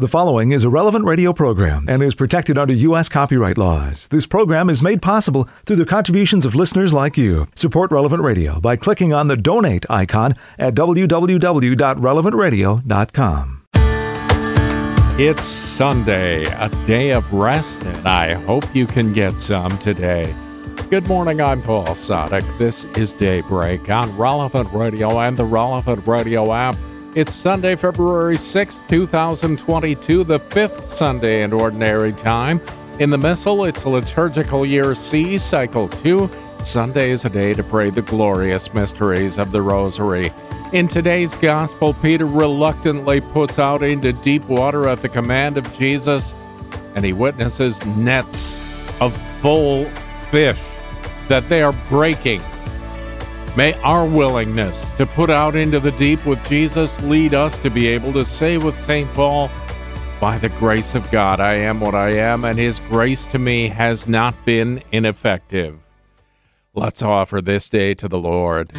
The following is a relevant radio program and is protected under U.S. copyright laws. This program is made possible through the contributions of listeners like you. Support Relevant Radio by clicking on the donate icon at www.relevantradio.com. It's Sunday, a day of rest, and I hope you can get some today. Good morning, I'm Paul Sadek. This is Daybreak on Relevant Radio and the Relevant Radio app. It's Sunday, February 6, 2022, the fifth Sunday in Ordinary Time. In the Missal, it's liturgical year C, cycle 2. Sunday is a day to pray the glorious mysteries of the Rosary. In today's Gospel, Peter reluctantly puts out into deep water at the command of Jesus, and he witnesses nets of full fish that they are breaking May our willingness to put out into the deep with Jesus lead us to be able to say with St. Paul, By the grace of God, I am what I am, and His grace to me has not been ineffective. Let's offer this day to the Lord.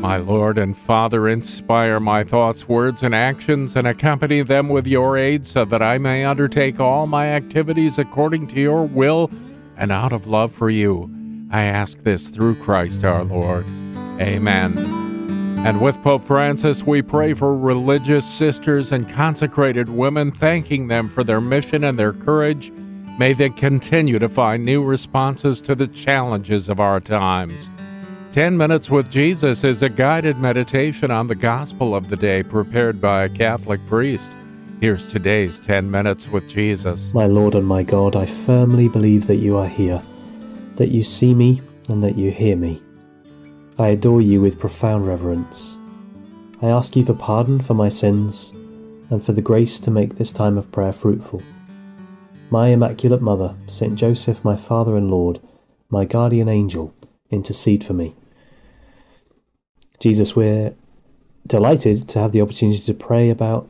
My Lord and Father, inspire my thoughts, words, and actions, and accompany them with your aid so that I may undertake all my activities according to your will and out of love for you. I ask this through Christ our Lord. Amen. And with Pope Francis, we pray for religious sisters and consecrated women, thanking them for their mission and their courage. May they continue to find new responses to the challenges of our times. 10 Minutes with Jesus is a guided meditation on the gospel of the day prepared by a Catholic priest. Here's today's 10 Minutes with Jesus. My Lord and my God, I firmly believe that you are here that you see me and that you hear me. I adore you with profound reverence. I ask you for pardon for my sins and for the grace to make this time of prayer fruitful. My Immaculate Mother, Saint Joseph, my Father and Lord, my guardian angel, intercede for me. Jesus, we're delighted to have the opportunity to pray about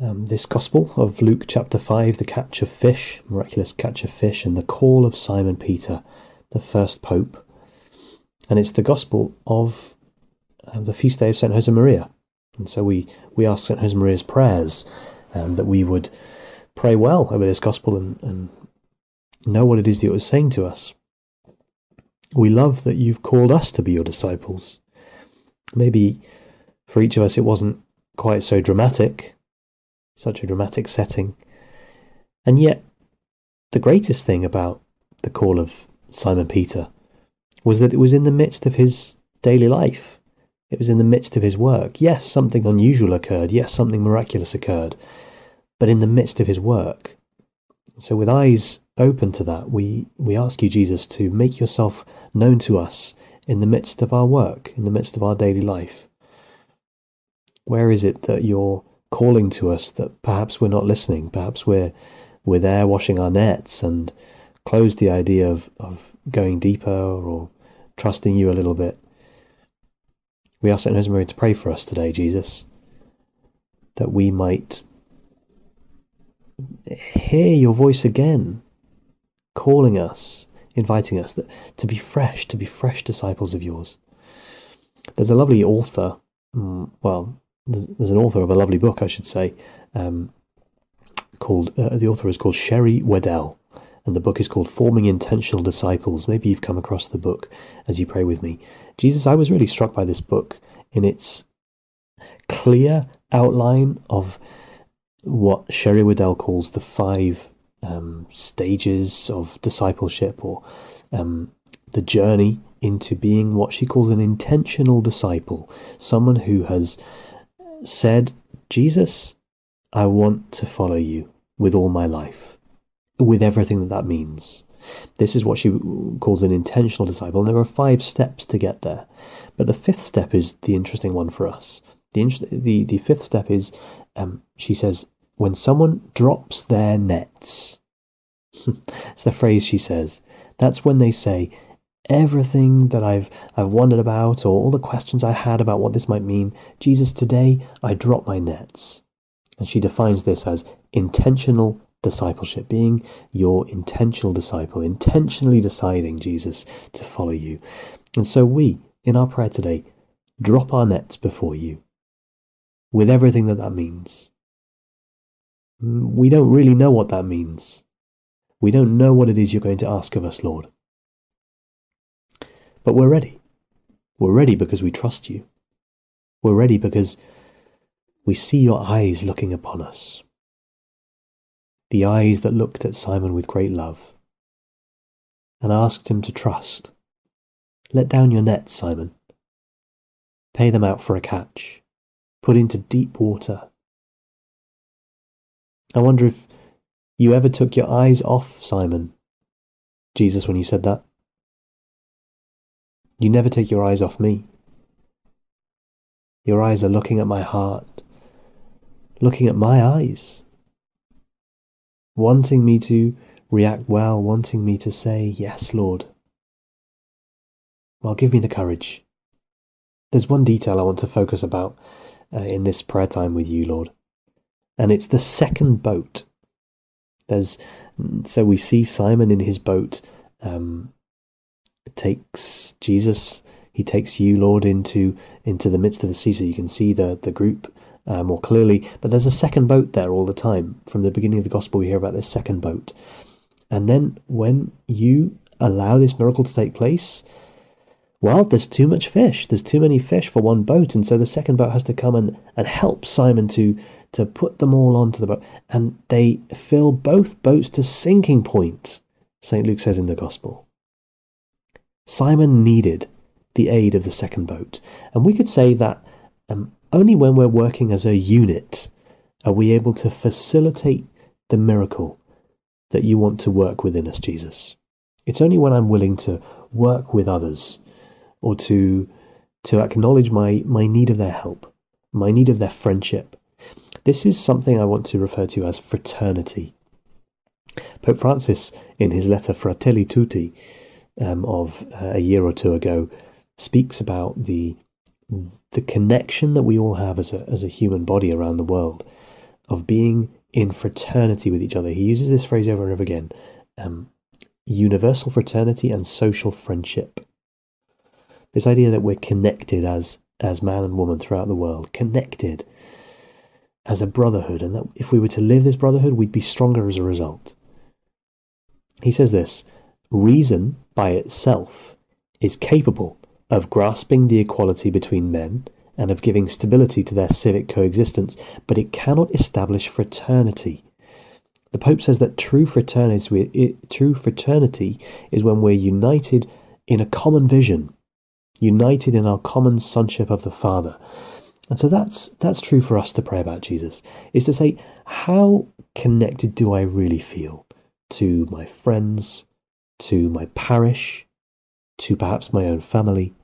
um, this Gospel of Luke chapter 5, the catch of fish, miraculous catch of fish, and the call of Simon Peter, the first Pope. And it's the Gospel of um, the feast day of St. Josemaria. And so we, we ask St. Josemaria's prayers um, that we would pray well over this Gospel and, and know what it is that it was saying to us. We love that you've called us to be your disciples. Maybe for each of us it wasn't quite so dramatic such a dramatic setting. And yet, the greatest thing about the call of Simon Peter was that it was in the midst of his daily life. It was in the midst of his work. Yes, something unusual occurred. Yes, something miraculous occurred. But in the midst of his work. So, with eyes open to that, we, we ask you, Jesus, to make yourself known to us in the midst of our work, in the midst of our daily life. Where is it that you're calling to us that perhaps we're not listening, perhaps we're we're there washing our nets and close the idea of, of going deeper or trusting you a little bit. We ask St. Josemaria to pray for us today, Jesus, that we might hear your voice again, calling us, inviting us that, to be fresh, to be fresh disciples of yours. There's a lovely author, mm, well, there's, there's, an author of a lovely book, I should say, um, called uh, the author is called Sherry Weddell, and the book is called Forming Intentional Disciples. Maybe you've come across the book as you pray with me. Jesus, I was really struck by this book in its clear outline of what Sherry Weddell calls the five um, stages of discipleship or um, the journey into being what she calls an intentional disciple, someone who has said, Jesus, I want to follow you with all my life, with everything that that means. This is what she calls an intentional disciple, and there are five steps to get there. But the fifth step is the interesting one for us. The, the, the fifth step is, um, she says, when someone drops their nets. it's the phrase she says. That's when they say, everything that I've I've wondered about or all the questions I had about what this might mean. Jesus, today I drop my nets. And she defines this as intentional discipleship, being your intentional disciple, intentionally deciding, Jesus, to follow you. And so we, in our prayer today, drop our nets before you. with everything that that means. Mm, we don't really know what that means. We don't know what it is you're going to ask of us, Lord. But we're ready. We're ready because we trust you. We're ready because we see your eyes looking upon us. The eyes that looked at Simon with great love and asked him to trust. Let down your nets, Simon. Pay them out for a catch. Put into deep water. I wonder if you ever took your eyes off Simon, Jesus, when you said that. You never take your eyes off me. Your eyes are looking at my heart, looking at my eyes, wanting me to react well, wanting me to say, Yes, Lord. Well, give me the courage. There's one detail I want to focus about uh, in this prayer time with you, Lord, and it's the second boat. There's so we see Simon in his boat um, takes Jesus. He takes you, Lord, into into the midst of the sea, so you can see the the group uh, more clearly. But there's a second boat there all the time. From the beginning of the gospel, we hear about this second boat, and then when you allow this miracle to take place, well, there's too much fish. There's too many fish for one boat, and so the second boat has to come and, and help Simon to to put them all onto the boat, and they fill both boats to sinking point. St. Luke says in the Gospel. Simon needed the aid of the second boat, and we could say that um, only when we're working as a unit are we able to facilitate the miracle that you want to work within us, Jesus. It's only when I'm willing to work with others or to to acknowledge my, my need of their help, my need of their friendship. This is something I want to refer to as fraternity. Pope Francis, in his letter Fratelli Tutti um, of uh, a year or two ago, speaks about the the connection that we all have as a as a human body around the world of being in fraternity with each other. He uses this phrase over and over again um, universal fraternity and social friendship. This idea that we're connected as, as man and woman throughout the world, connected as a brotherhood, and that if we were to live this brotherhood, we'd be stronger as a result. He says this reason by itself is capable of grasping the equality between men and of giving stability to their civic coexistence, but it cannot establish fraternity. The Pope says that true fraternity, true fraternity is when we're united in a common vision, united in our common sonship of the Father. And so that's that's true for us to pray about Jesus. Is to say, how connected do I really feel to my friends, to my parish, to perhaps my own family,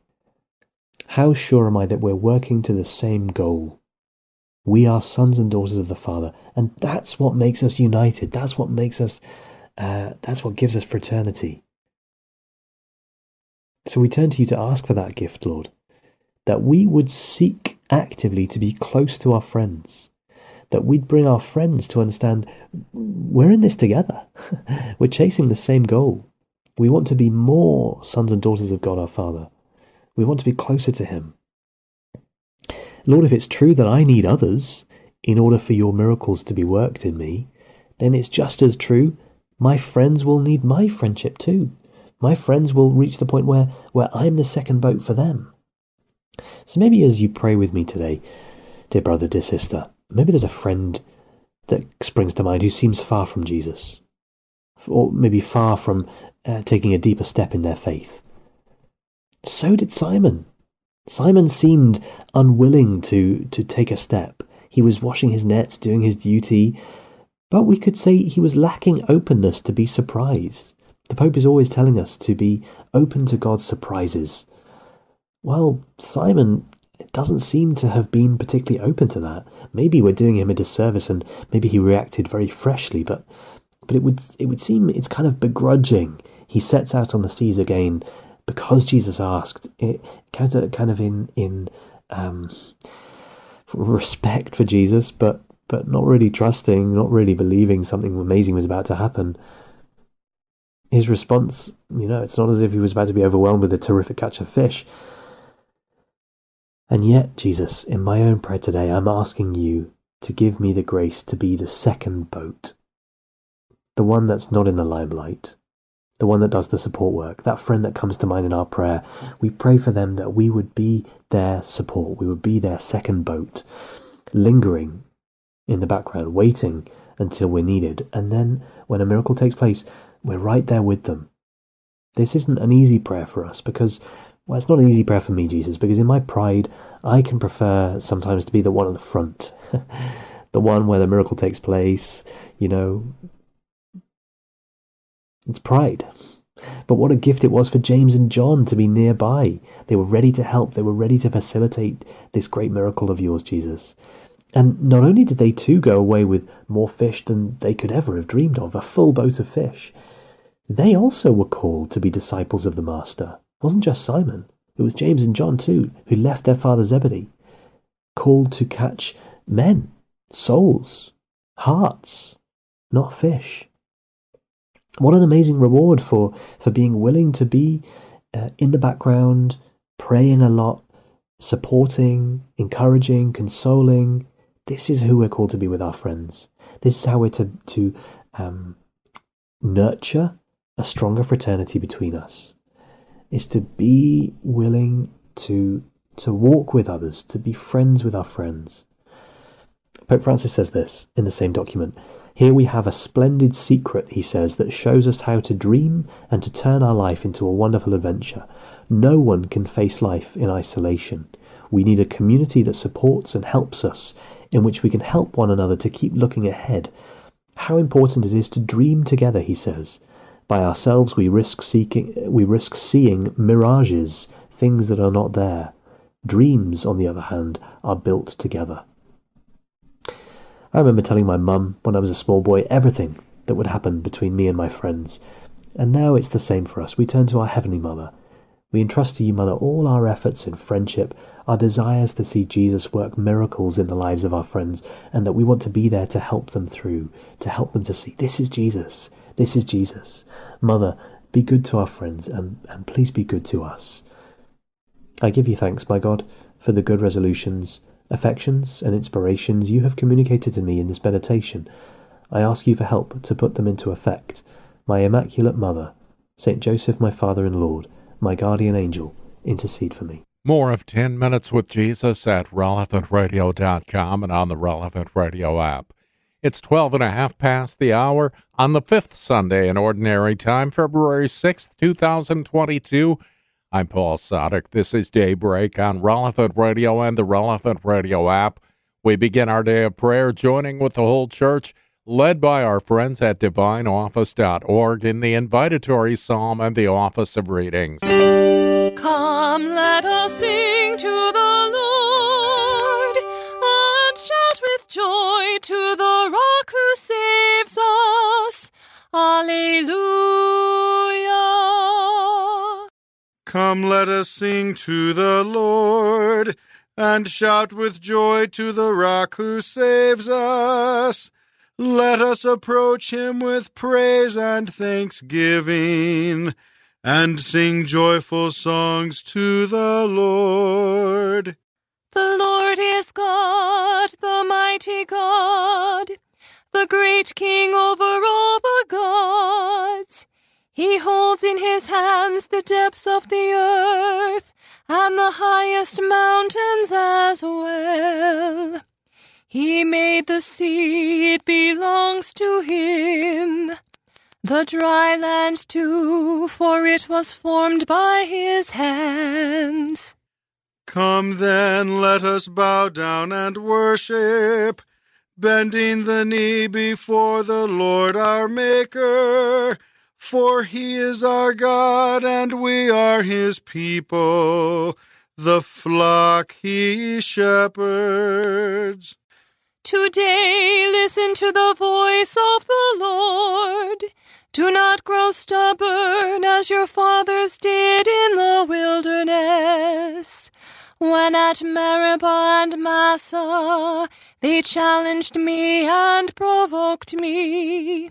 how sure am I that we're working to the same goal? We are sons and daughters of the Father, and that's what makes us united. That's what makes us, uh, that's what gives us fraternity. So we turn to you to ask for that gift, Lord, that we would seek actively to be close to our friends, that we'd bring our friends to understand we're in this together. we're chasing the same goal. We want to be more sons and daughters of God our Father. We want to be closer to Him. Lord, if it's true that I need others in order for your miracles to be worked in me, then it's just as true my friends will need my friendship too. My friends will reach the point where, where I'm the second boat for them. So maybe as you pray with me today, dear brother, dear sister, maybe there's a friend that springs to mind who seems far from Jesus, or maybe far from uh, taking a deeper step in their faith. So did Simon. Simon seemed unwilling to, to take a step. He was washing his nets, doing his duty, but we could say he was lacking openness to be surprised. The Pope is always telling us to be open to God's surprises. Well, Simon doesn't seem to have been particularly open to that. Maybe we're doing him a disservice and maybe he reacted very freshly, but but it would it would seem it's kind of begrudging. He sets out on the seas again because Jesus asked, it kind of kind of in in um, respect for Jesus, but but not really trusting, not really believing something amazing was about to happen. His response, you know, it's not as if he was about to be overwhelmed with a terrific catch of fish. And yet, Jesus, in my own prayer today, I'm asking you to give me the grace to be the second boat, the one that's not in the limelight, the one that does the support work, that friend that comes to mind in our prayer. We pray for them that we would be their support, we would be their second boat, lingering in the background, waiting until we're needed. And then when a miracle takes place, we're right there with them. This isn't an easy prayer for us because, well, it's not an easy prayer for me, Jesus, because in my pride, I can prefer sometimes to be the one at the front, the one where the miracle takes place, you know. It's pride. But what a gift it was for James and John to be nearby. They were ready to help, they were ready to facilitate this great miracle of yours, Jesus. And not only did they too go away with more fish than they could ever have dreamed of, a full boat of fish, they also were called to be disciples of the Master. It wasn't just Simon. It was James and John too, who left their father Zebedee, called to catch men, souls, hearts, not fish. What an amazing reward for, for being willing to be uh, in the background, praying a lot, supporting, encouraging, consoling. This is who we're called to be with our friends. This is how we're to, to um, nurture a stronger fraternity between us is to be willing to to walk with others, to be friends with our friends. Pope Francis says this in the same document. Here we have a splendid secret, he says, that shows us how to dream and to turn our life into a wonderful adventure. No one can face life in isolation. We need a community that supports and helps us, in which we can help one another to keep looking ahead. How important it is to dream together, he says, by ourselves, we risk seeking, we risk seeing mirages, things that are not there. Dreams, on the other hand, are built together. I remember telling my mum when I was a small boy everything that would happen between me and my friends, and now it's the same for us. We turn to our Heavenly Mother. We entrust to you, Mother, all our efforts in friendship, our desires to see Jesus work miracles in the lives of our friends, and that we want to be there to help them through, to help them to see this is Jesus. This is Jesus. Mother, be good to our friends and, and please be good to us. I give you thanks, my God, for the good resolutions, affections, and inspirations you have communicated to me in this meditation. I ask you for help to put them into effect. My Immaculate Mother, Saint Joseph, my Father and Lord, my guardian angel, intercede for me. More of 10 Minutes with Jesus at relevantradio.com and on the Relevant Radio app. It's 12 and a half past the hour on the fifth Sunday in Ordinary Time, February 6th, 2022. I'm Paul Sadek. This is Daybreak on Relevant Radio and the Relevant Radio app. We begin our day of prayer joining with the whole church, led by our friends at divineoffice.org in the invitatory psalm and the office of readings. Come, let us sing to the Come, let us sing to the Lord and shout with joy to the rock who saves us. Let us approach him with praise and thanksgiving and sing joyful songs to the Lord. The Lord is God, the mighty God the great king over all the gods. He holds in his hands the depths of the earth and the highest mountains as well. He made the sea, it belongs to him. The dry land too, for it was formed by his hands. Come then, let us bow down and worship bending the knee before the Lord our Maker. For he is our God, and we are his people, the flock he shepherds. Today listen to the voice of the Lord. Do not grow stubborn as your fathers did in the wilderness. When at Meribah and Massah they challenged me and provoked me,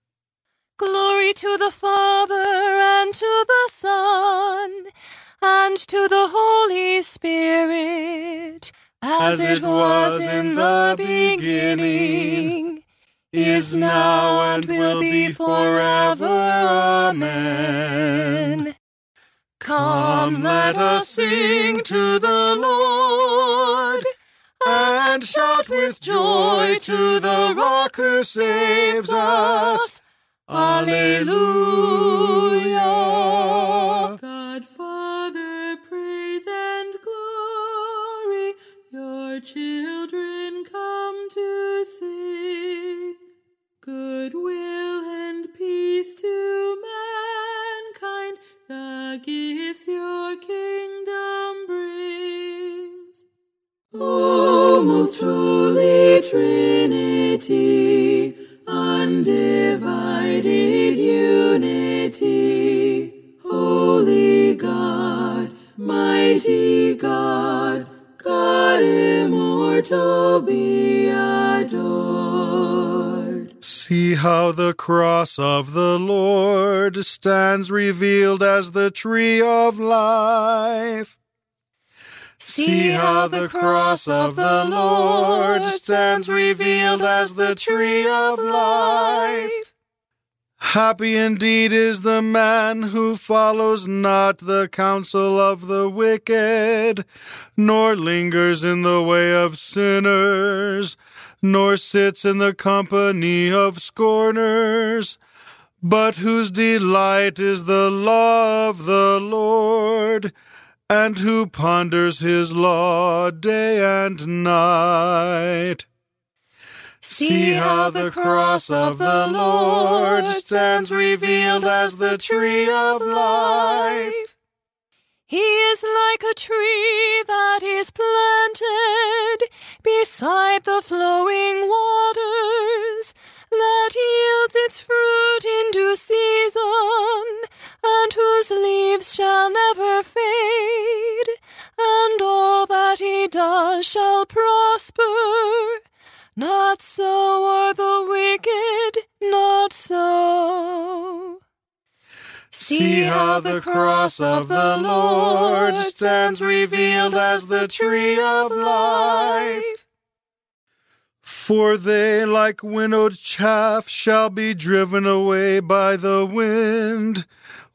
Glory to the Father and to the Son and to the Holy Spirit, as, As it was in the beginning, is now, and will be forever. Amen. Come, let us sing to the Lord, and shout with joy to the Rock who saves us. Alleluia. God Father, praise and glory, your children come to sing. Goodwill and peace to mankind, the gifts your kingdom brings. O most holy Trinity, undivided unity, holy God, mighty God, God immortal, be adored. See how the cross of the Lord stands revealed as the tree of life. See how the cross of the Lord stands revealed as the tree of life. Happy indeed is the man who follows not the counsel of the wicked, nor lingers in the way of sinners, nor sits in the company of scorners, but whose delight is the law of the Lord and who ponders his law day and night. See how the cross of the Lord stands revealed as the tree of life. He is like a tree that is planted beside the flowing waters, that yields its fruit in due season, and whose leaves shall never fade, and all that he does shall prosper. Not so are the wicked, not so. See how the cross of the Lord stands revealed as the tree of life. For they, like winnowed chaff, shall be driven away by the wind.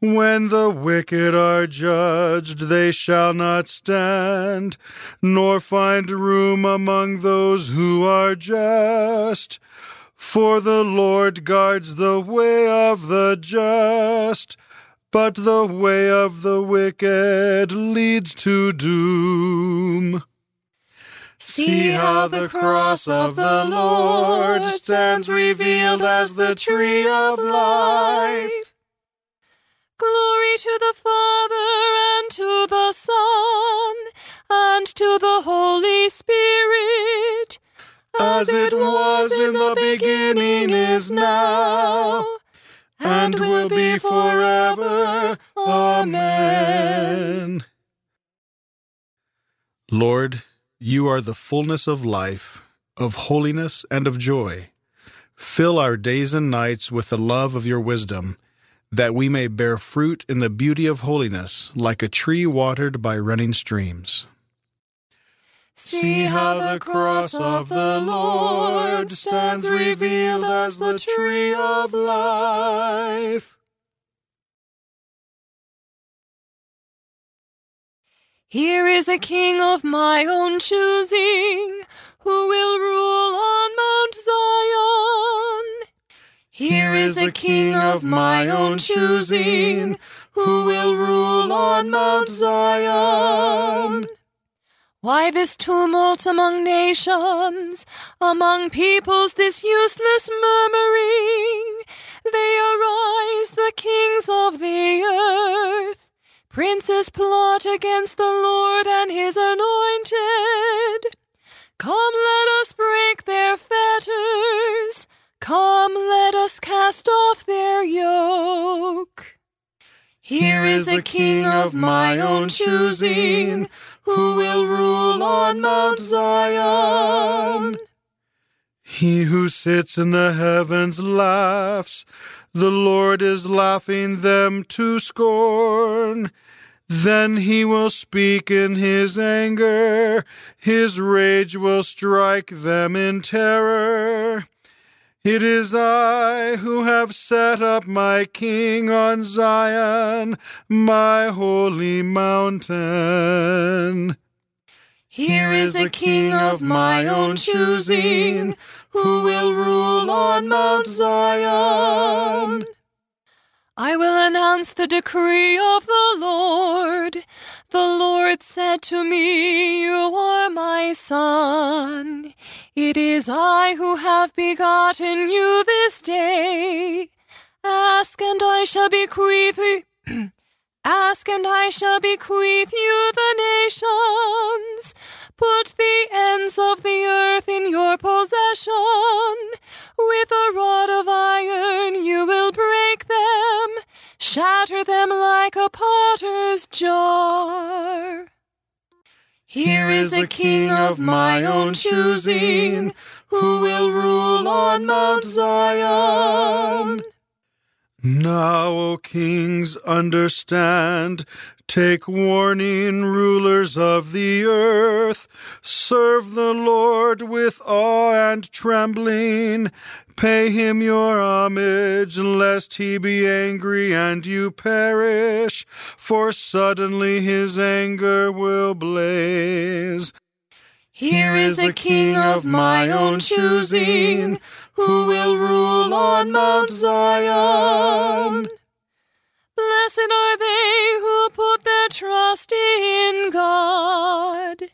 When the wicked are judged, they shall not stand, nor find room among those who are just. For the Lord guards the way of the just, but the way of the wicked leads to doom. See how the cross of the Lord stands revealed as the tree of life. Glory to the Father and to the Son and to the Holy Spirit, As it was in the beginning, is now, and will be forever. Amen. Lord, you are the fullness of life, of holiness, and of joy. Fill our days and nights with the love of your wisdom, that we may bear fruit in the beauty of holiness, like a tree watered by running streams. See how the cross of the Lord stands revealed as the tree of life. Here is a king of my own choosing, who will rule on Mount Zion. Here is a king of my own choosing, who will rule on Mount Zion. Why this tumult among nations, among peoples this useless murmuring? They arise, the kings of the earth. Princes plot against the Lord and his anointed. Come, let us break their fetters. Come, let us cast off their yoke. Here is a king of my own choosing, who will rule on Mount Zion. He who sits in the heavens laughs. The Lord is laughing them to scorn. Then he will speak in his anger. His rage will strike them in terror. It is I who have set up my king on Zion, my holy mountain. Here is a king of my own choosing, who will rule on Mount Zion. I will announce the decree of the Lord. The Lord said to me, You are my son. It is I who have begotten you this day. Ask and I shall bequeath you. Ask and I shall bequeath you the nations. Put the ends of the earth in your possession. With a rod of iron you will break them, shatter them like a potter's jar. Here is a king of my own choosing, who will rule on Mount Zion. Now, O kings, understand. Take warning, rulers of the earth. Serve the Lord with awe and trembling. Pay him your homage, lest he be angry and you perish, for suddenly his anger will blaze. Here is a king of my own choosing, who will rule on Mount Zion. Blessed are they who put their trust in God.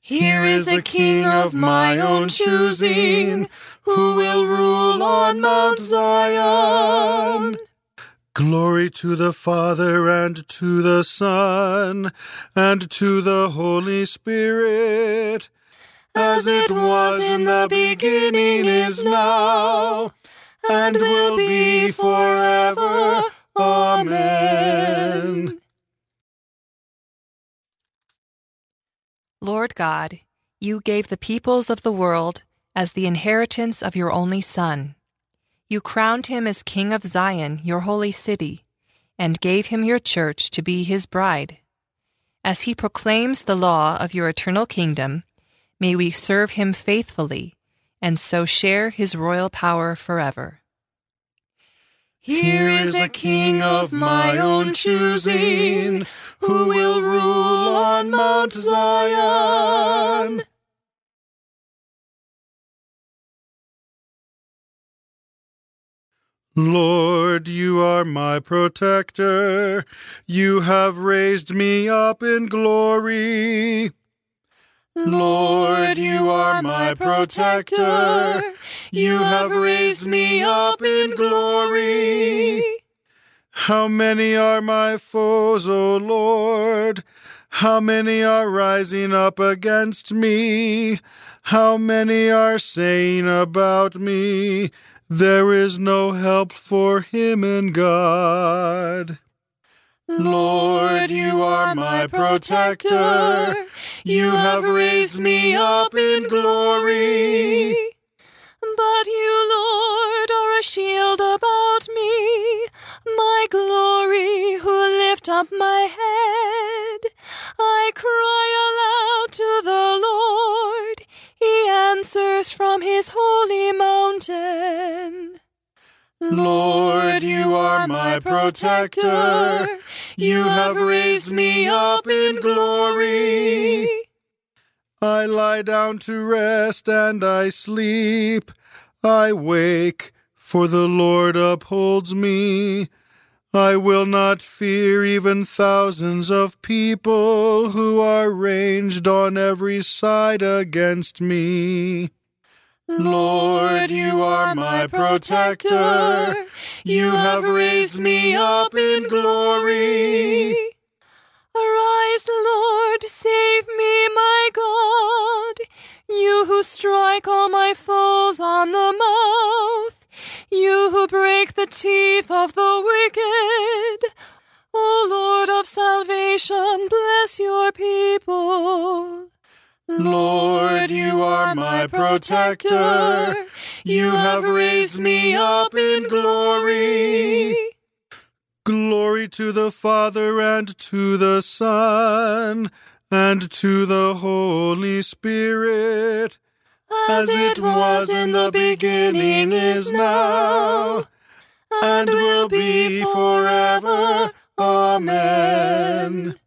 Here is a king of my own choosing, who will rule on Mount Zion. Glory to the Father and to the Son and to the Holy Spirit, as it was in the beginning, is now, and will be forever. Lord God, you gave the peoples of the world as the inheritance of your only Son. You crowned him as King of Zion, your holy city, and gave him your church to be his bride. As he proclaims the law of your eternal kingdom, may we serve him faithfully and so share his royal power forever. Here is a king of my own choosing, who will rule on Mount Zion. Lord, you are my protector. You have raised me up in glory. Lord, you are my protector. You have raised me up in glory. How many are my foes, O Lord? How many are rising up against me? How many are saying about me, There is no help for him in God? Lord, you are my protector. You have raised me up in glory. But you, Lord, are a shield about me, my glory, who lift up my head. I cry aloud to the Lord. He answers from his holy mountain. Lord, you are my protector. You have raised me up in glory. I lie down to rest and I sleep. I wake, for the Lord upholds me. I will not fear even thousands of people who are ranged on every side against me. Lord, you are my protector. You have raised me up in glory. Arise, Lord, save me, my God. You who strike all my foes on the mouth, you who break the teeth of the wicked. O Lord of salvation, bless your people. Lord, you are my protector. You have raised me up in glory. Glory to the Father and to the Son and to the Holy Spirit, as it was in the beginning, is now, and will be forever. Amen.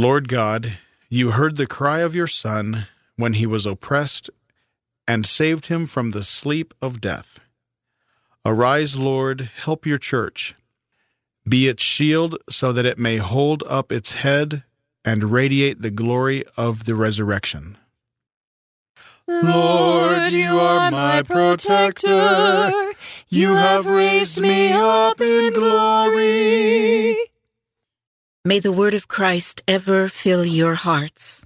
Lord God, you heard the cry of your Son when he was oppressed and saved him from the sleep of death. Arise, Lord, help your church. Be its shield so that it may hold up its head and radiate the glory of the resurrection. Lord, you are my protector. You have raised me up in glory. May the word of Christ ever fill your hearts.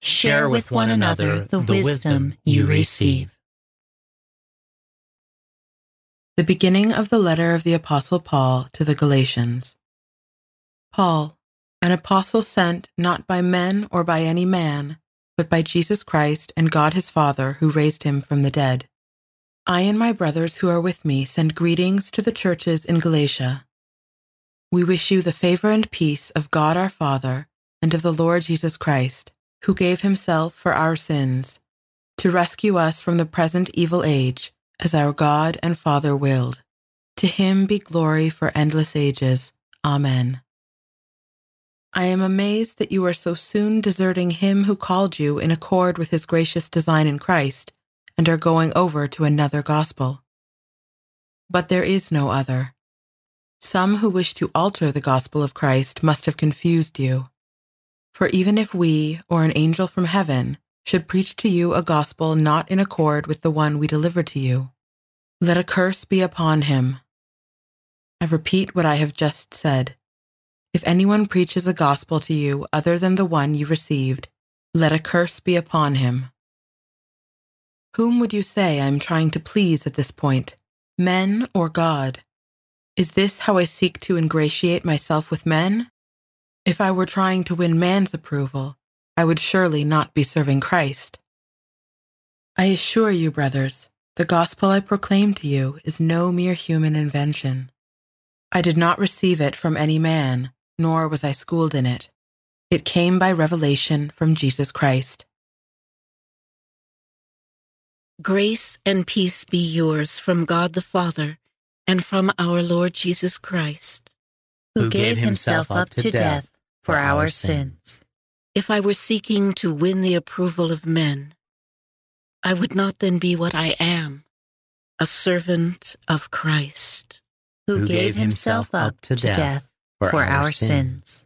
Share with one another the wisdom you receive. The beginning of the letter of the Apostle Paul to the Galatians. Paul, an apostle sent not by men or by any man, but by Jesus Christ and God his Father who raised him from the dead. I and my brothers who are with me send greetings to the churches in Galatia. We wish you the favor and peace of God our Father and of the Lord Jesus Christ, who gave himself for our sins, to rescue us from the present evil age as our God and Father willed. To him be glory for endless ages. Amen. I am amazed that you are so soon deserting him who called you in accord with his gracious design in Christ and are going over to another gospel. But there is no other. Some who wish to alter the gospel of Christ must have confused you. For even if we, or an angel from heaven, should preach to you a gospel not in accord with the one we delivered to you. Let a curse be upon him. I repeat what I have just said. If anyone preaches a gospel to you other than the one you received, let a curse be upon him. Whom would you say I am trying to please at this point, men or God? Is this how I seek to ingratiate myself with men? If I were trying to win man's approval, I would surely not be serving Christ. I assure you, brothers, the gospel I proclaim to you is no mere human invention. I did not receive it from any man, nor was I schooled in it. It came by revelation from Jesus Christ. Grace and peace be yours from God the Father and from our Lord Jesus Christ, who gave himself up to death for our sins. If I were seeking to win the approval of men, I would not then be what I am, a servant of Christ, who gave himself up to death for our sins.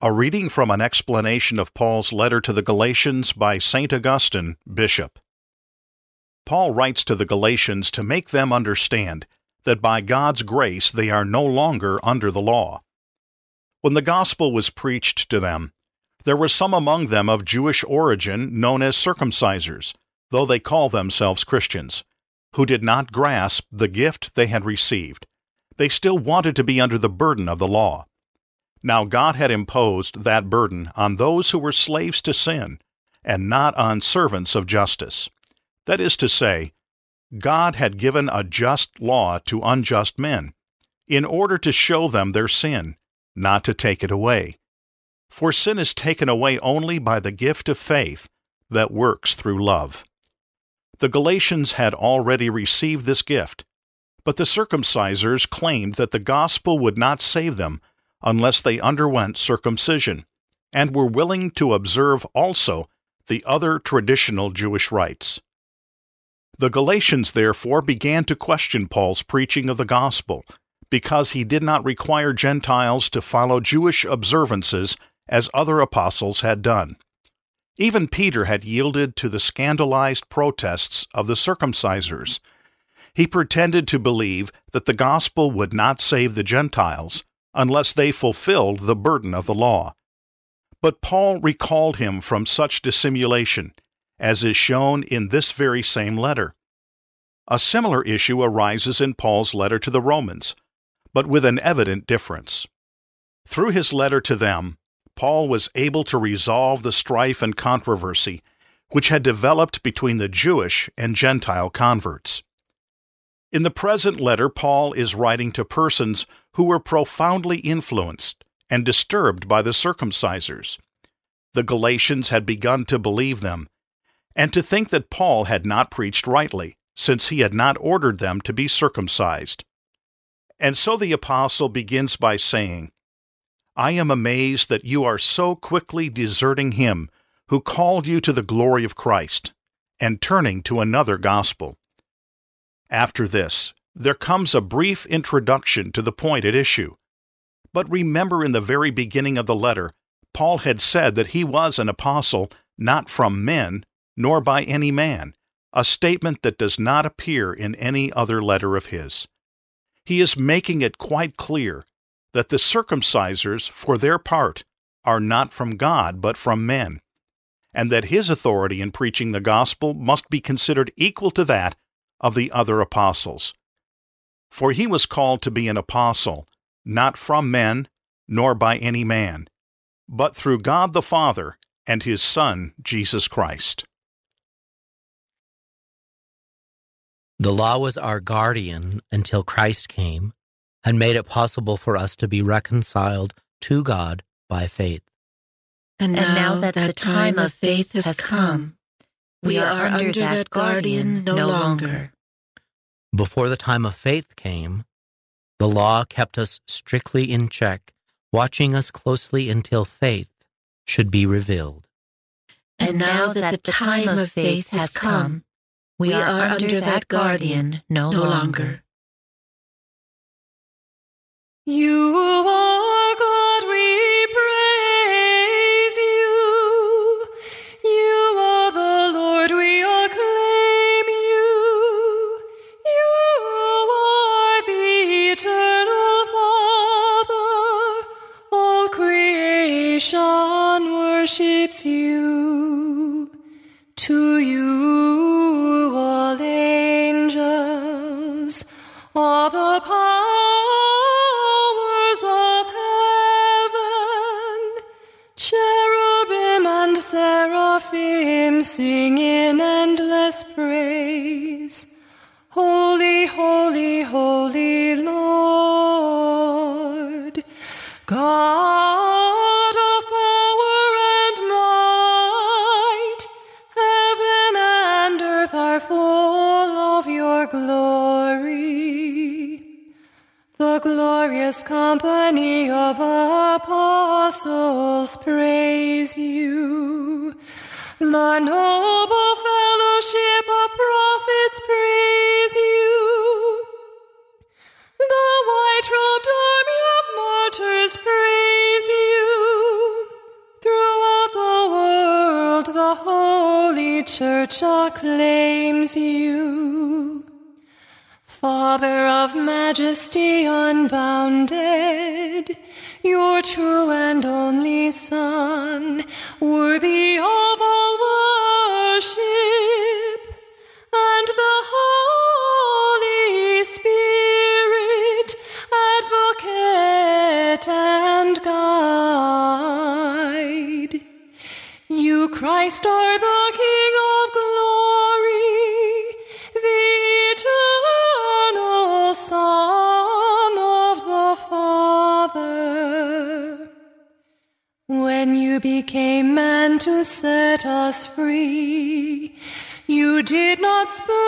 A reading from an explanation of Paul's letter to the Galatians by St. Augustine, Bishop. Paul writes to the Galatians to make them understand that by God's grace they are no longer under the law. When the gospel was preached to them, there were some among them of Jewish origin known as circumcisers, though they call themselves Christians, who did not grasp the gift they had received. They still wanted to be under the burden of the law. Now God had imposed that burden on those who were slaves to sin, and not on servants of justice. That is to say, God had given a just law to unjust men, in order to show them their sin not to take it away. For sin is taken away only by the gift of faith that works through love. The Galatians had already received this gift, but the circumcisers claimed that the gospel would not save them unless they underwent circumcision, and were willing to observe also the other traditional Jewish rites. The Galatians therefore began to question Paul's preaching of the gospel because he did not require Gentiles to follow Jewish observances as other apostles had done. Even Peter had yielded to the scandalized protests of the circumcisers. he pretended to believe that the gospel would not save the Gentiles unless they fulfilled the burden of the law. But Paul recalled him from such dissimulation, as is shown in this very same letter. A similar issue arises in Paul's letter to the Romans, but with an evident difference. Through his letter to them, Paul was able to resolve the strife and controversy which had developed between the Jewish and Gentile converts. In the present letter, Paul is writing to persons who were profoundly influenced and disturbed by the circumcisers. The Galatians had begun to believe them, and to think that Paul had not preached rightly, since he had not ordered them to be circumcised. And so the apostle begins by saying, I am amazed that you are so quickly deserting him who called you to the glory of Christ, and turning to another gospel. After this, there comes a brief introduction to the point at issue. But remember, in the very beginning of the letter, Paul had said that he was an apostle not from men, nor by any man, a statement that does not appear in any other letter of his. He is making it quite clear that the circumcisers, for their part, are not from God, but from men and that his authority in preaching the gospel must be considered equal to that of the other apostles. For he was called to be an apostle, not from men, nor by any man, but through God the Father and his Son, Jesus Christ. The law was our guardian until Christ came and made it possible for us to be reconciled to God by faith. And now, And now that, that the time of faith has come, we are under that guardian no longer. Before the time of faith came, the law kept us strictly in check, watching us closely until faith should be revealed. And now that the time of faith has come, we are under that guardian no longer. You are God, we praise you. You are the Lord, we acclaim you. You are the eternal Father. All creation worships you. To you, seraphim sing in endless praise. Holy, holy, holy Lord, God of power and might, heaven and earth are full of your glory. The glorious company of apostles praise you. The noble fellowship of prophets praise you. The white robed army of martyrs praise you. Throughout the world, the Holy Church acclaims you. Father of majesty unbounded, your true and only Son, worthy free, you did not spurn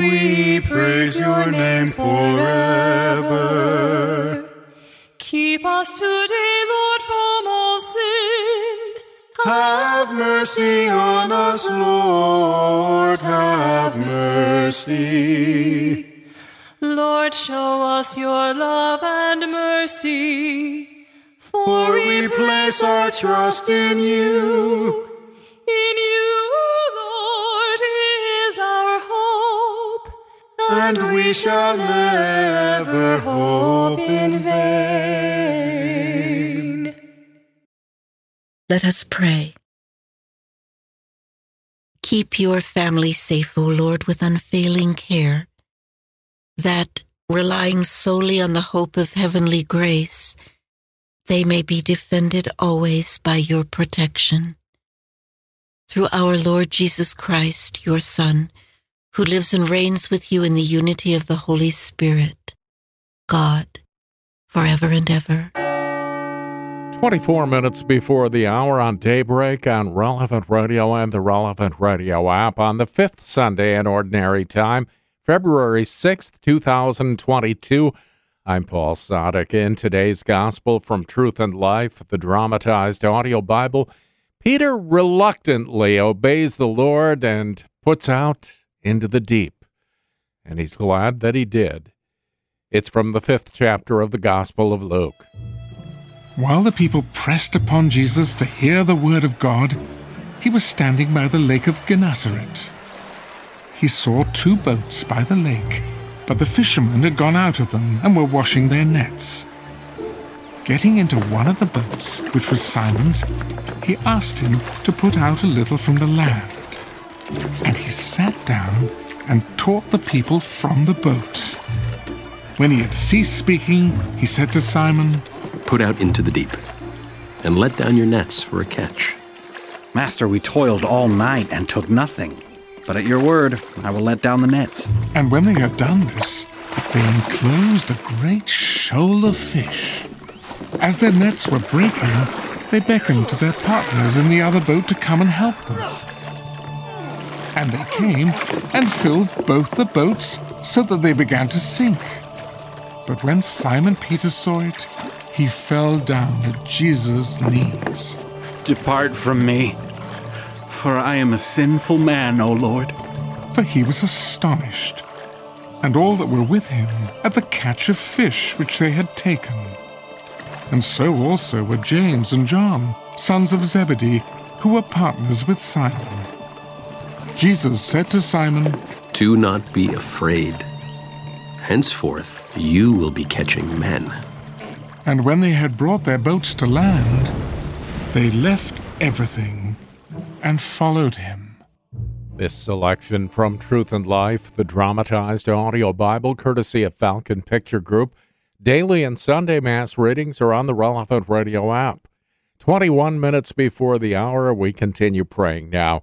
We praise your name forever. Keep us today, Lord, from all sin. Have mercy on us, Lord, have mercy. Lord, show us your love and mercy. For we place our trust in you. And we shall never hope in vain. Let us pray. Keep your family safe, O Lord, with unfailing care, that, relying solely on the hope of heavenly grace, they may be defended always by your protection. Through our Lord Jesus Christ, your Son, who lives and reigns with you in the unity of the Holy Spirit, God, forever and ever. 24 minutes before the hour on daybreak on Relevant Radio and the Relevant Radio app on the fifth Sunday in Ordinary Time, February 6th, 2022. I'm Paul Sadek. In today's Gospel from Truth and Life, the dramatized audio Bible, Peter reluctantly obeys the Lord and puts out into the deep. And he's glad that he did. It's from the fifth chapter of the Gospel of Luke. While the people pressed upon Jesus to hear the word of God, he was standing by the lake of Gennesaret. He saw two boats by the lake, but the fishermen had gone out of them and were washing their nets. Getting into one of the boats, which was Simon's, he asked him to put out a little from the land. And he sat down and taught the people from the boat. When he had ceased speaking, he said to Simon, Put out into the deep, and let down your nets for a catch. Master, we toiled all night and took nothing. But at your word, I will let down the nets. And when they had done this, they enclosed a great shoal of fish. As their nets were breaking, they beckoned to their partners in the other boat to come and help them. And they came and filled both the boats so that they began to sink. But when Simon Peter saw it, he fell down at Jesus' knees. Depart from me, for I am a sinful man, O Lord. For he was astonished, and all that were with him, at the catch of fish which they had taken. And so also were James and John, sons of Zebedee, who were partners with Simon. Jesus said to Simon, Do not be afraid. Henceforth you will be catching men. And when they had brought their boats to land, they left everything and followed him. This selection from Truth and Life, the dramatized audio Bible, courtesy of Falcon Picture Group. Daily and Sunday Mass readings are on the relevant radio app. 21 minutes before the hour, we continue praying now.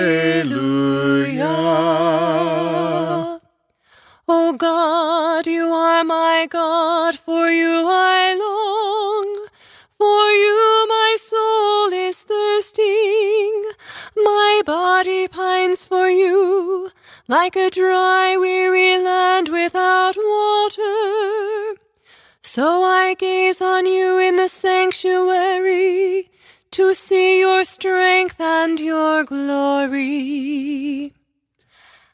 Alleluia. O oh God, you are my God, for you I long. For you my soul is thirsting, my body pines for you, like a dry, weary land without water. So I gaze on you in the sanctuary to see your strength and your glory.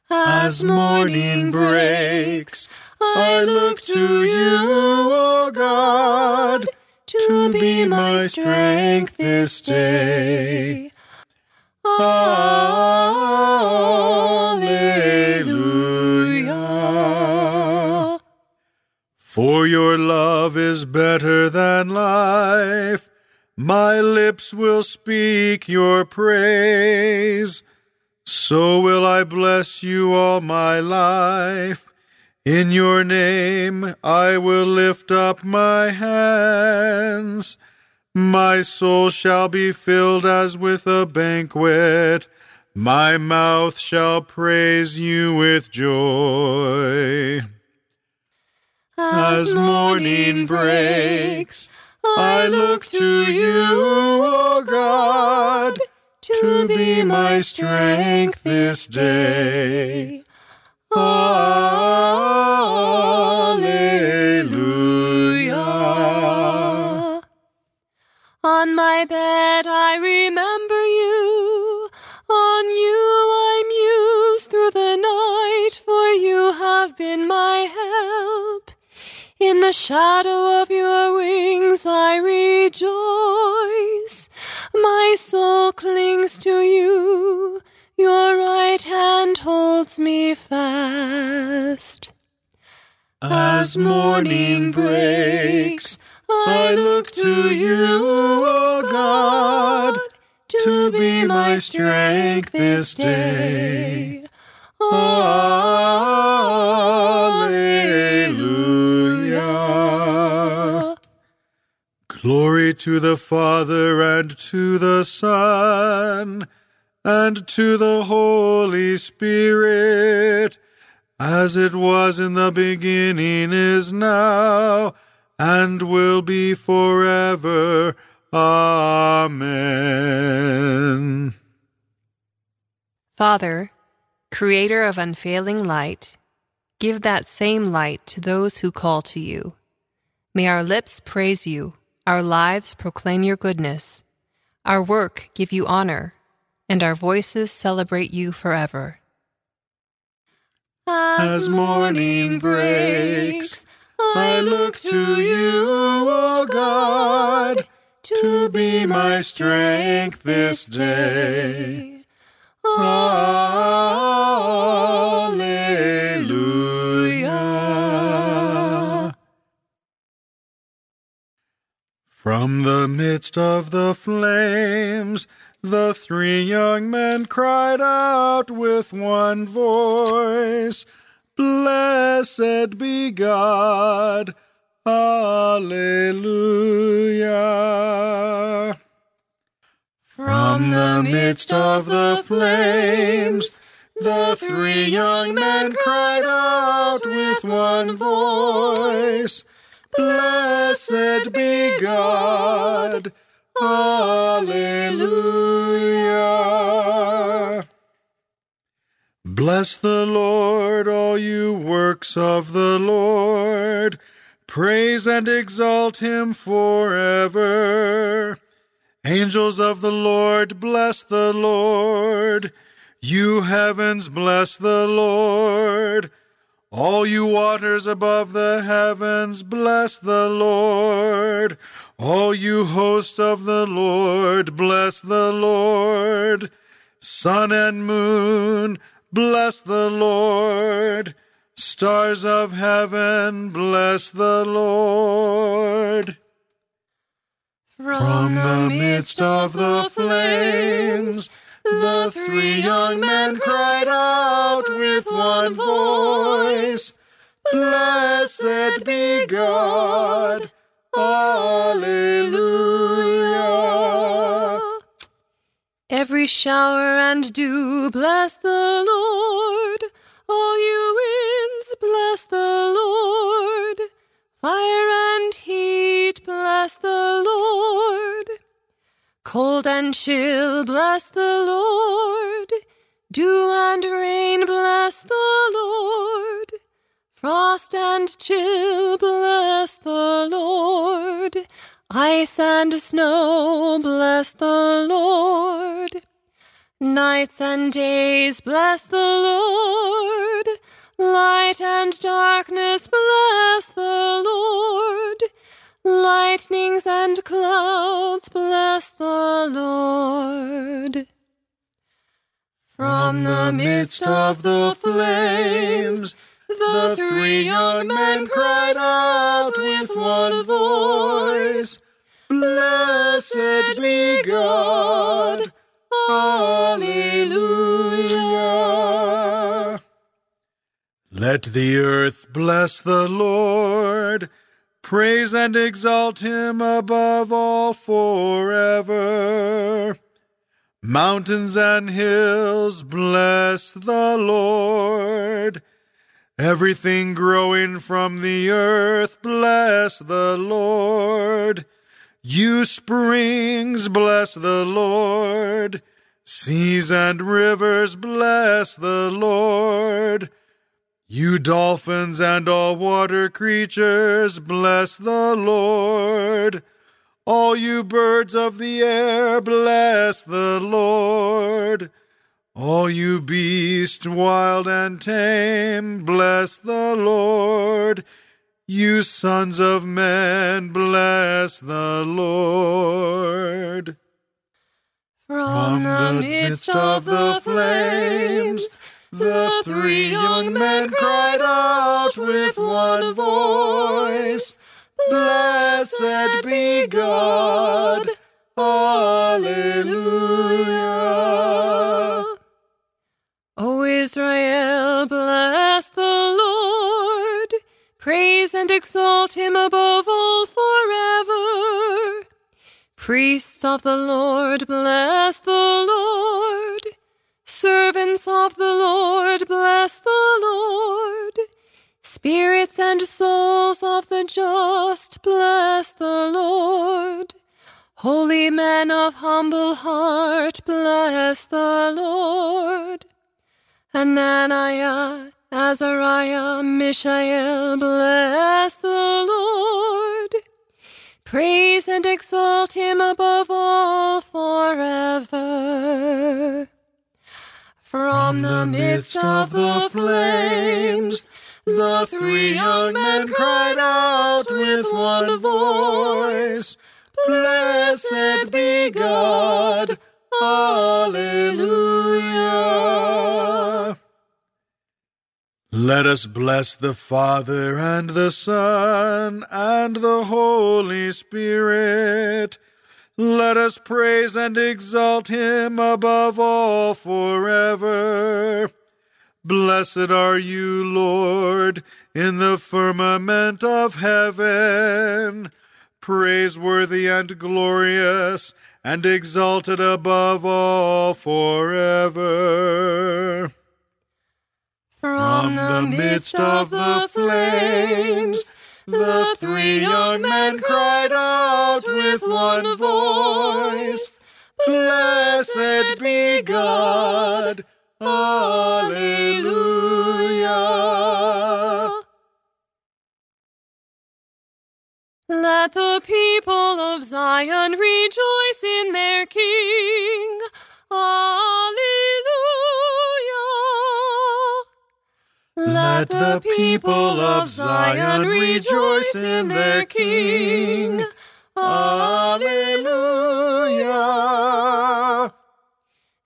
As morning breaks, I look to you, O God, to be my strength this day. Alleluia. For your love is better than life. My lips will speak your praise. So will I bless you all my life. In your name I will lift up my hands. My soul shall be filled as with a banquet. My mouth shall praise you with joy. As morning breaks, I look to you, O God, to be my strength this day. Alleluia. On my bed I remember you. On you I muse through the night, for you have been my help. In the shadow of your rejoice. My soul clings to you. Your right hand holds me fast. As morning breaks, I look to you, O God, to be my strength this day. Alleluia. Glory to the Father and to the Son and to the Holy Spirit, as it was in the beginning, is now, and will be forever. Amen. Father, creator of unfailing light, give that same light to those who call to you. May our lips praise you, our lives proclaim your goodness, our work give you honor, and our voices celebrate you forever. As morning breaks, I look to you, O God, to be my strength this day. Alleluia. From the midst of the flames, the three young men cried out with one voice, Blessed be God. Alleluia. From the midst of the flames, the three young men cried out with one voice, Blessed be God. Alleluia. Bless the Lord, all you works of the Lord. Praise and exalt him forever. Angels of the Lord, bless the Lord. You heavens, bless the Lord. All you waters above the heavens, bless the Lord. All you host of the Lord, bless the Lord. Sun and moon, bless the Lord. Stars of heaven, bless the Lord. From the midst of the flames, the three young men cried out with one voice, Blessed be God. Alleluia. Every shower and dew, bless the Lord. All you winds, bless the Lord. Fire Cold and chill, bless the Lord. Dew and rain, bless the Lord. Frost and chill, bless the Lord. Ice and snow, bless the Lord. Nights and days, bless the Lord. Light and darkness, bless the Lord. Lightnings and clouds, bless the Lord. From the midst of the flames, the three young men cried out with one voice, Blessed be God. Alleluia. Let the earth bless the Lord. Praise and exalt him above all forever. Mountains and hills bless the Lord. Everything growing from the earth bless the Lord. You springs bless the Lord. Seas and rivers bless the Lord. You dolphins and all water creatures, bless the Lord. All you birds of the air, bless the Lord. All you beasts, wild and tame, bless the Lord. You sons of men, bless the Lord. From the midst of the flames, the three young men cried out with one voice, Blessed be God. Alleluia. O Israel, bless the Lord. Praise and exalt him above all forever. Priests of the Lord, bless the Lord. Servants of the Lord, Ananiah, Azariah, Mishael, bless the Lord. Praise and exalt him above all forever. From the midst of the flames, the three young men cried out with one voice, Blessed be God. Alleluia. Let us bless the Father and the Son and the Holy Spirit. Let us praise and exalt him above all forever. Blessed are you, Lord, in the firmament of heaven, praiseworthy and glorious, and exalted above all forever. From the midst of the flames, the three young men cried out with one voice, Blessed be God. Alleluia. Let the people of Zion rejoice in their King. Alleluia. Let the people of Zion rejoice in their King. Alleluia.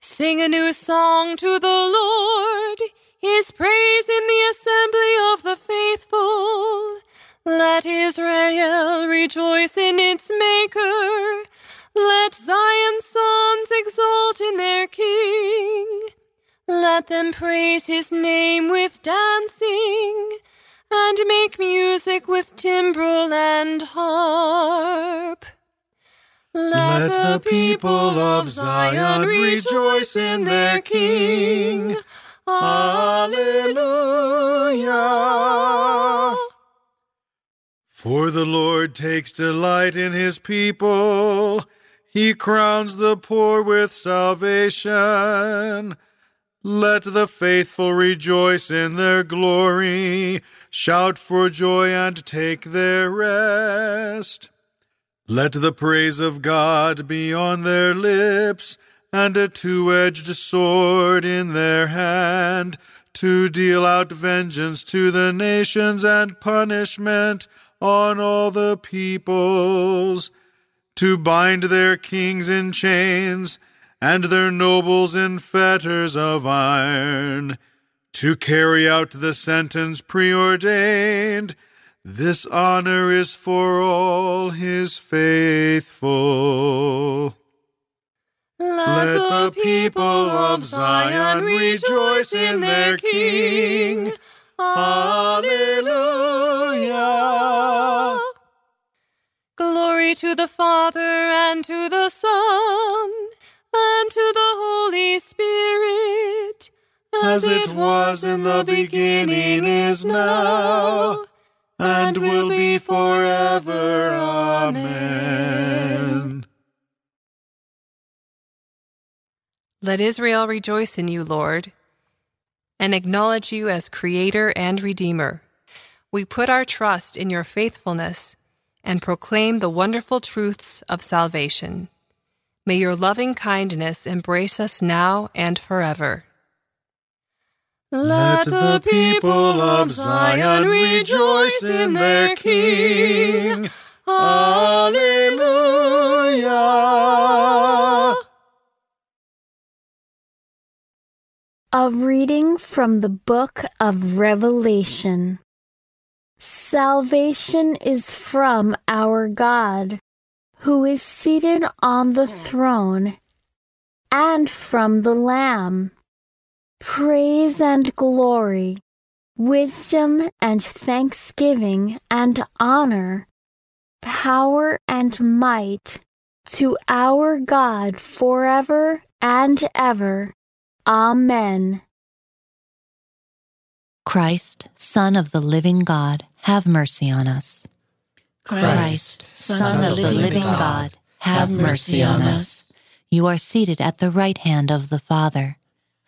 Sing a new song to the Lord, his praise in the assembly of the faithful. Let Israel rejoice in its Maker. Let Zion's sons exult in their King. Let them praise his name with dancing, and make music with timbrel and harp. Let the people of Zion rejoice in their King. Alleluia. For the Lord takes delight in his people. He crowns the poor with salvation. Let the faithful rejoice in their glory, shout for joy and take their rest. Let the praise of God be on their lips, and a two edged sword in their hand, to deal out vengeance to the nations and punishment on all the peoples, to bind their kings in chains and their nobles in fetters of iron, to carry out the sentence preordained. This honor is for all his faithful. Let the people of Zion rejoice in their King. Alleluia. Glory to the Father and to the Son and to the Holy Spirit, as it was in the beginning, is now, and will be forever. Amen. Let Israel rejoice in you, Lord, and acknowledge you as Creator and Redeemer. We put our trust in your faithfulness and proclaim the wonderful truths of salvation. May your loving kindness embrace us now and forever. Let the people of Zion rejoice in their King. Alleluia. A reading from the book of Revelation. Salvation is from our God, who is seated on the hmm. throne, and from the Lamb. Praise and glory, wisdom and thanksgiving and honor, power and might to our God forever and ever. Amen. Christ, Son of the living God, have mercy on us. Christ, Son of the living God, have mercy on us. You are seated at the right hand of the Father.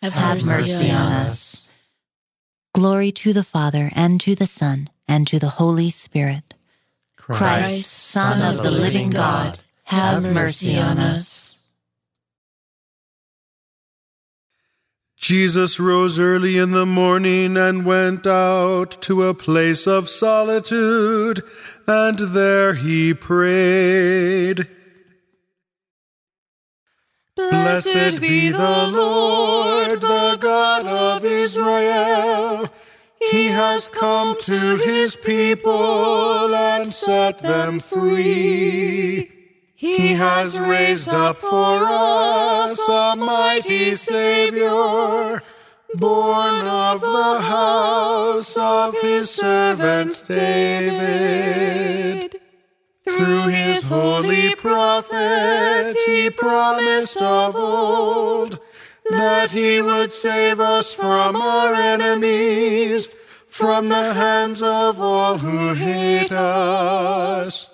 Have mercy on us. Glory to the Father, and to the Son, and to the Holy Spirit. Christ, Son of the living God, have mercy on us. Jesus rose early in the morning and went out to a place of solitude, and there he prayed. Blessed be the Lord, the God of Israel. He has come to his people and set them free. He has raised up for us a mighty Savior, born of the house of his servant David. Through his holy prophets he promised of old that he would save us from our enemies, from the hands of all who hate us.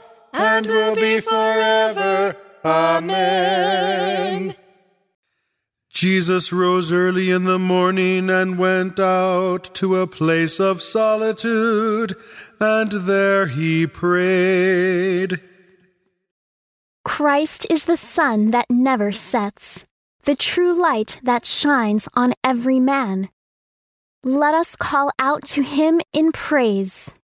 and will be forever. Amen. Jesus rose early in the morning and went out to a place of solitude, and there he prayed. Christ is the sun that never sets, the true light that shines on every man. Let us call out to him in praise.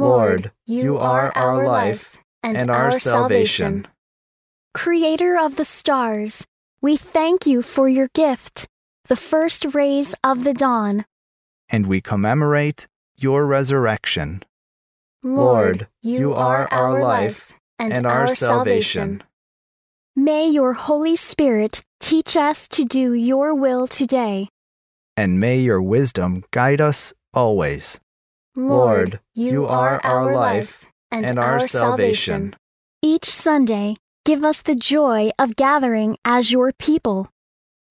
Lord, you are our life and our salvation. Creator of the stars, we thank you for your gift, the first rays of the dawn. And we commemorate your resurrection. Lord, you are our life and our salvation. May your Holy Spirit teach us to do your will today. And may your wisdom guide us always. Lord, you are our life and our salvation. Each Sunday, give us the joy of gathering as your people.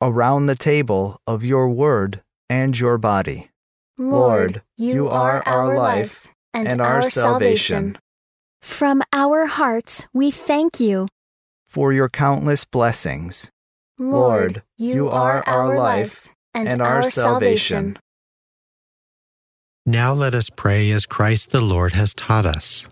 Around the table of your word and your body. Lord, you are our life and our salvation. From our hearts, we thank you. For your countless blessings. Lord, you are our life and our salvation. Now let us pray as Christ the Lord has taught us.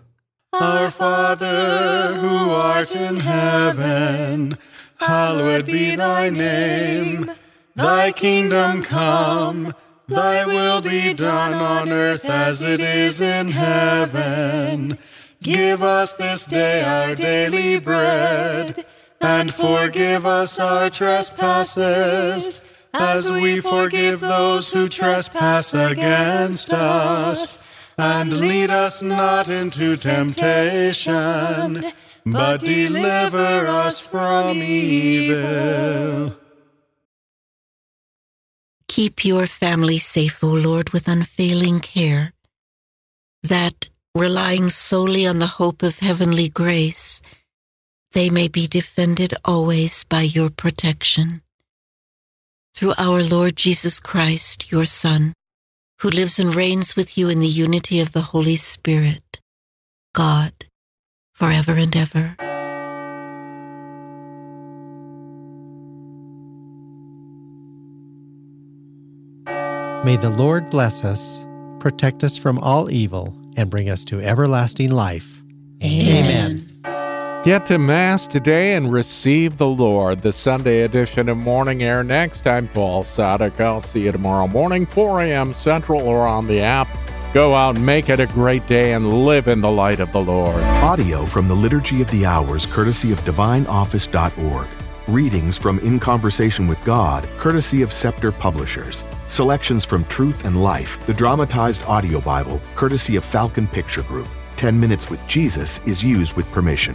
Our Father, who art in heaven, hallowed be thy name. Thy kingdom come, thy will be done on earth as it is in heaven. Give us this day our daily bread, and forgive us our trespasses, as we forgive those who trespass against us. And lead us not into temptation, but deliver us from evil. Keep your family safe, O Lord, with unfailing care, that, relying solely on the hope of heavenly grace, they may be defended always by your protection. Through our Lord Jesus Christ, your Son, who lives and reigns with you in the unity of the Holy Spirit, God, forever and ever. May the Lord bless us, protect us from all evil, and bring us to everlasting life. Amen. Get to Mass today and receive the Lord. The Sunday edition of Morning Air next. I'm Paul Sadek. I'll see you tomorrow morning, 4 a.m. Central or on the app. Go out make it a great day and live in the light of the Lord. Audio from the Liturgy of the Hours, courtesy of DivineOffice.org. Readings from In Conversation with God, courtesy of Scepter Publishers. Selections from Truth and Life, the dramatized audio Bible, courtesy of Falcon Picture Group. 10 Minutes with Jesus is used with permission.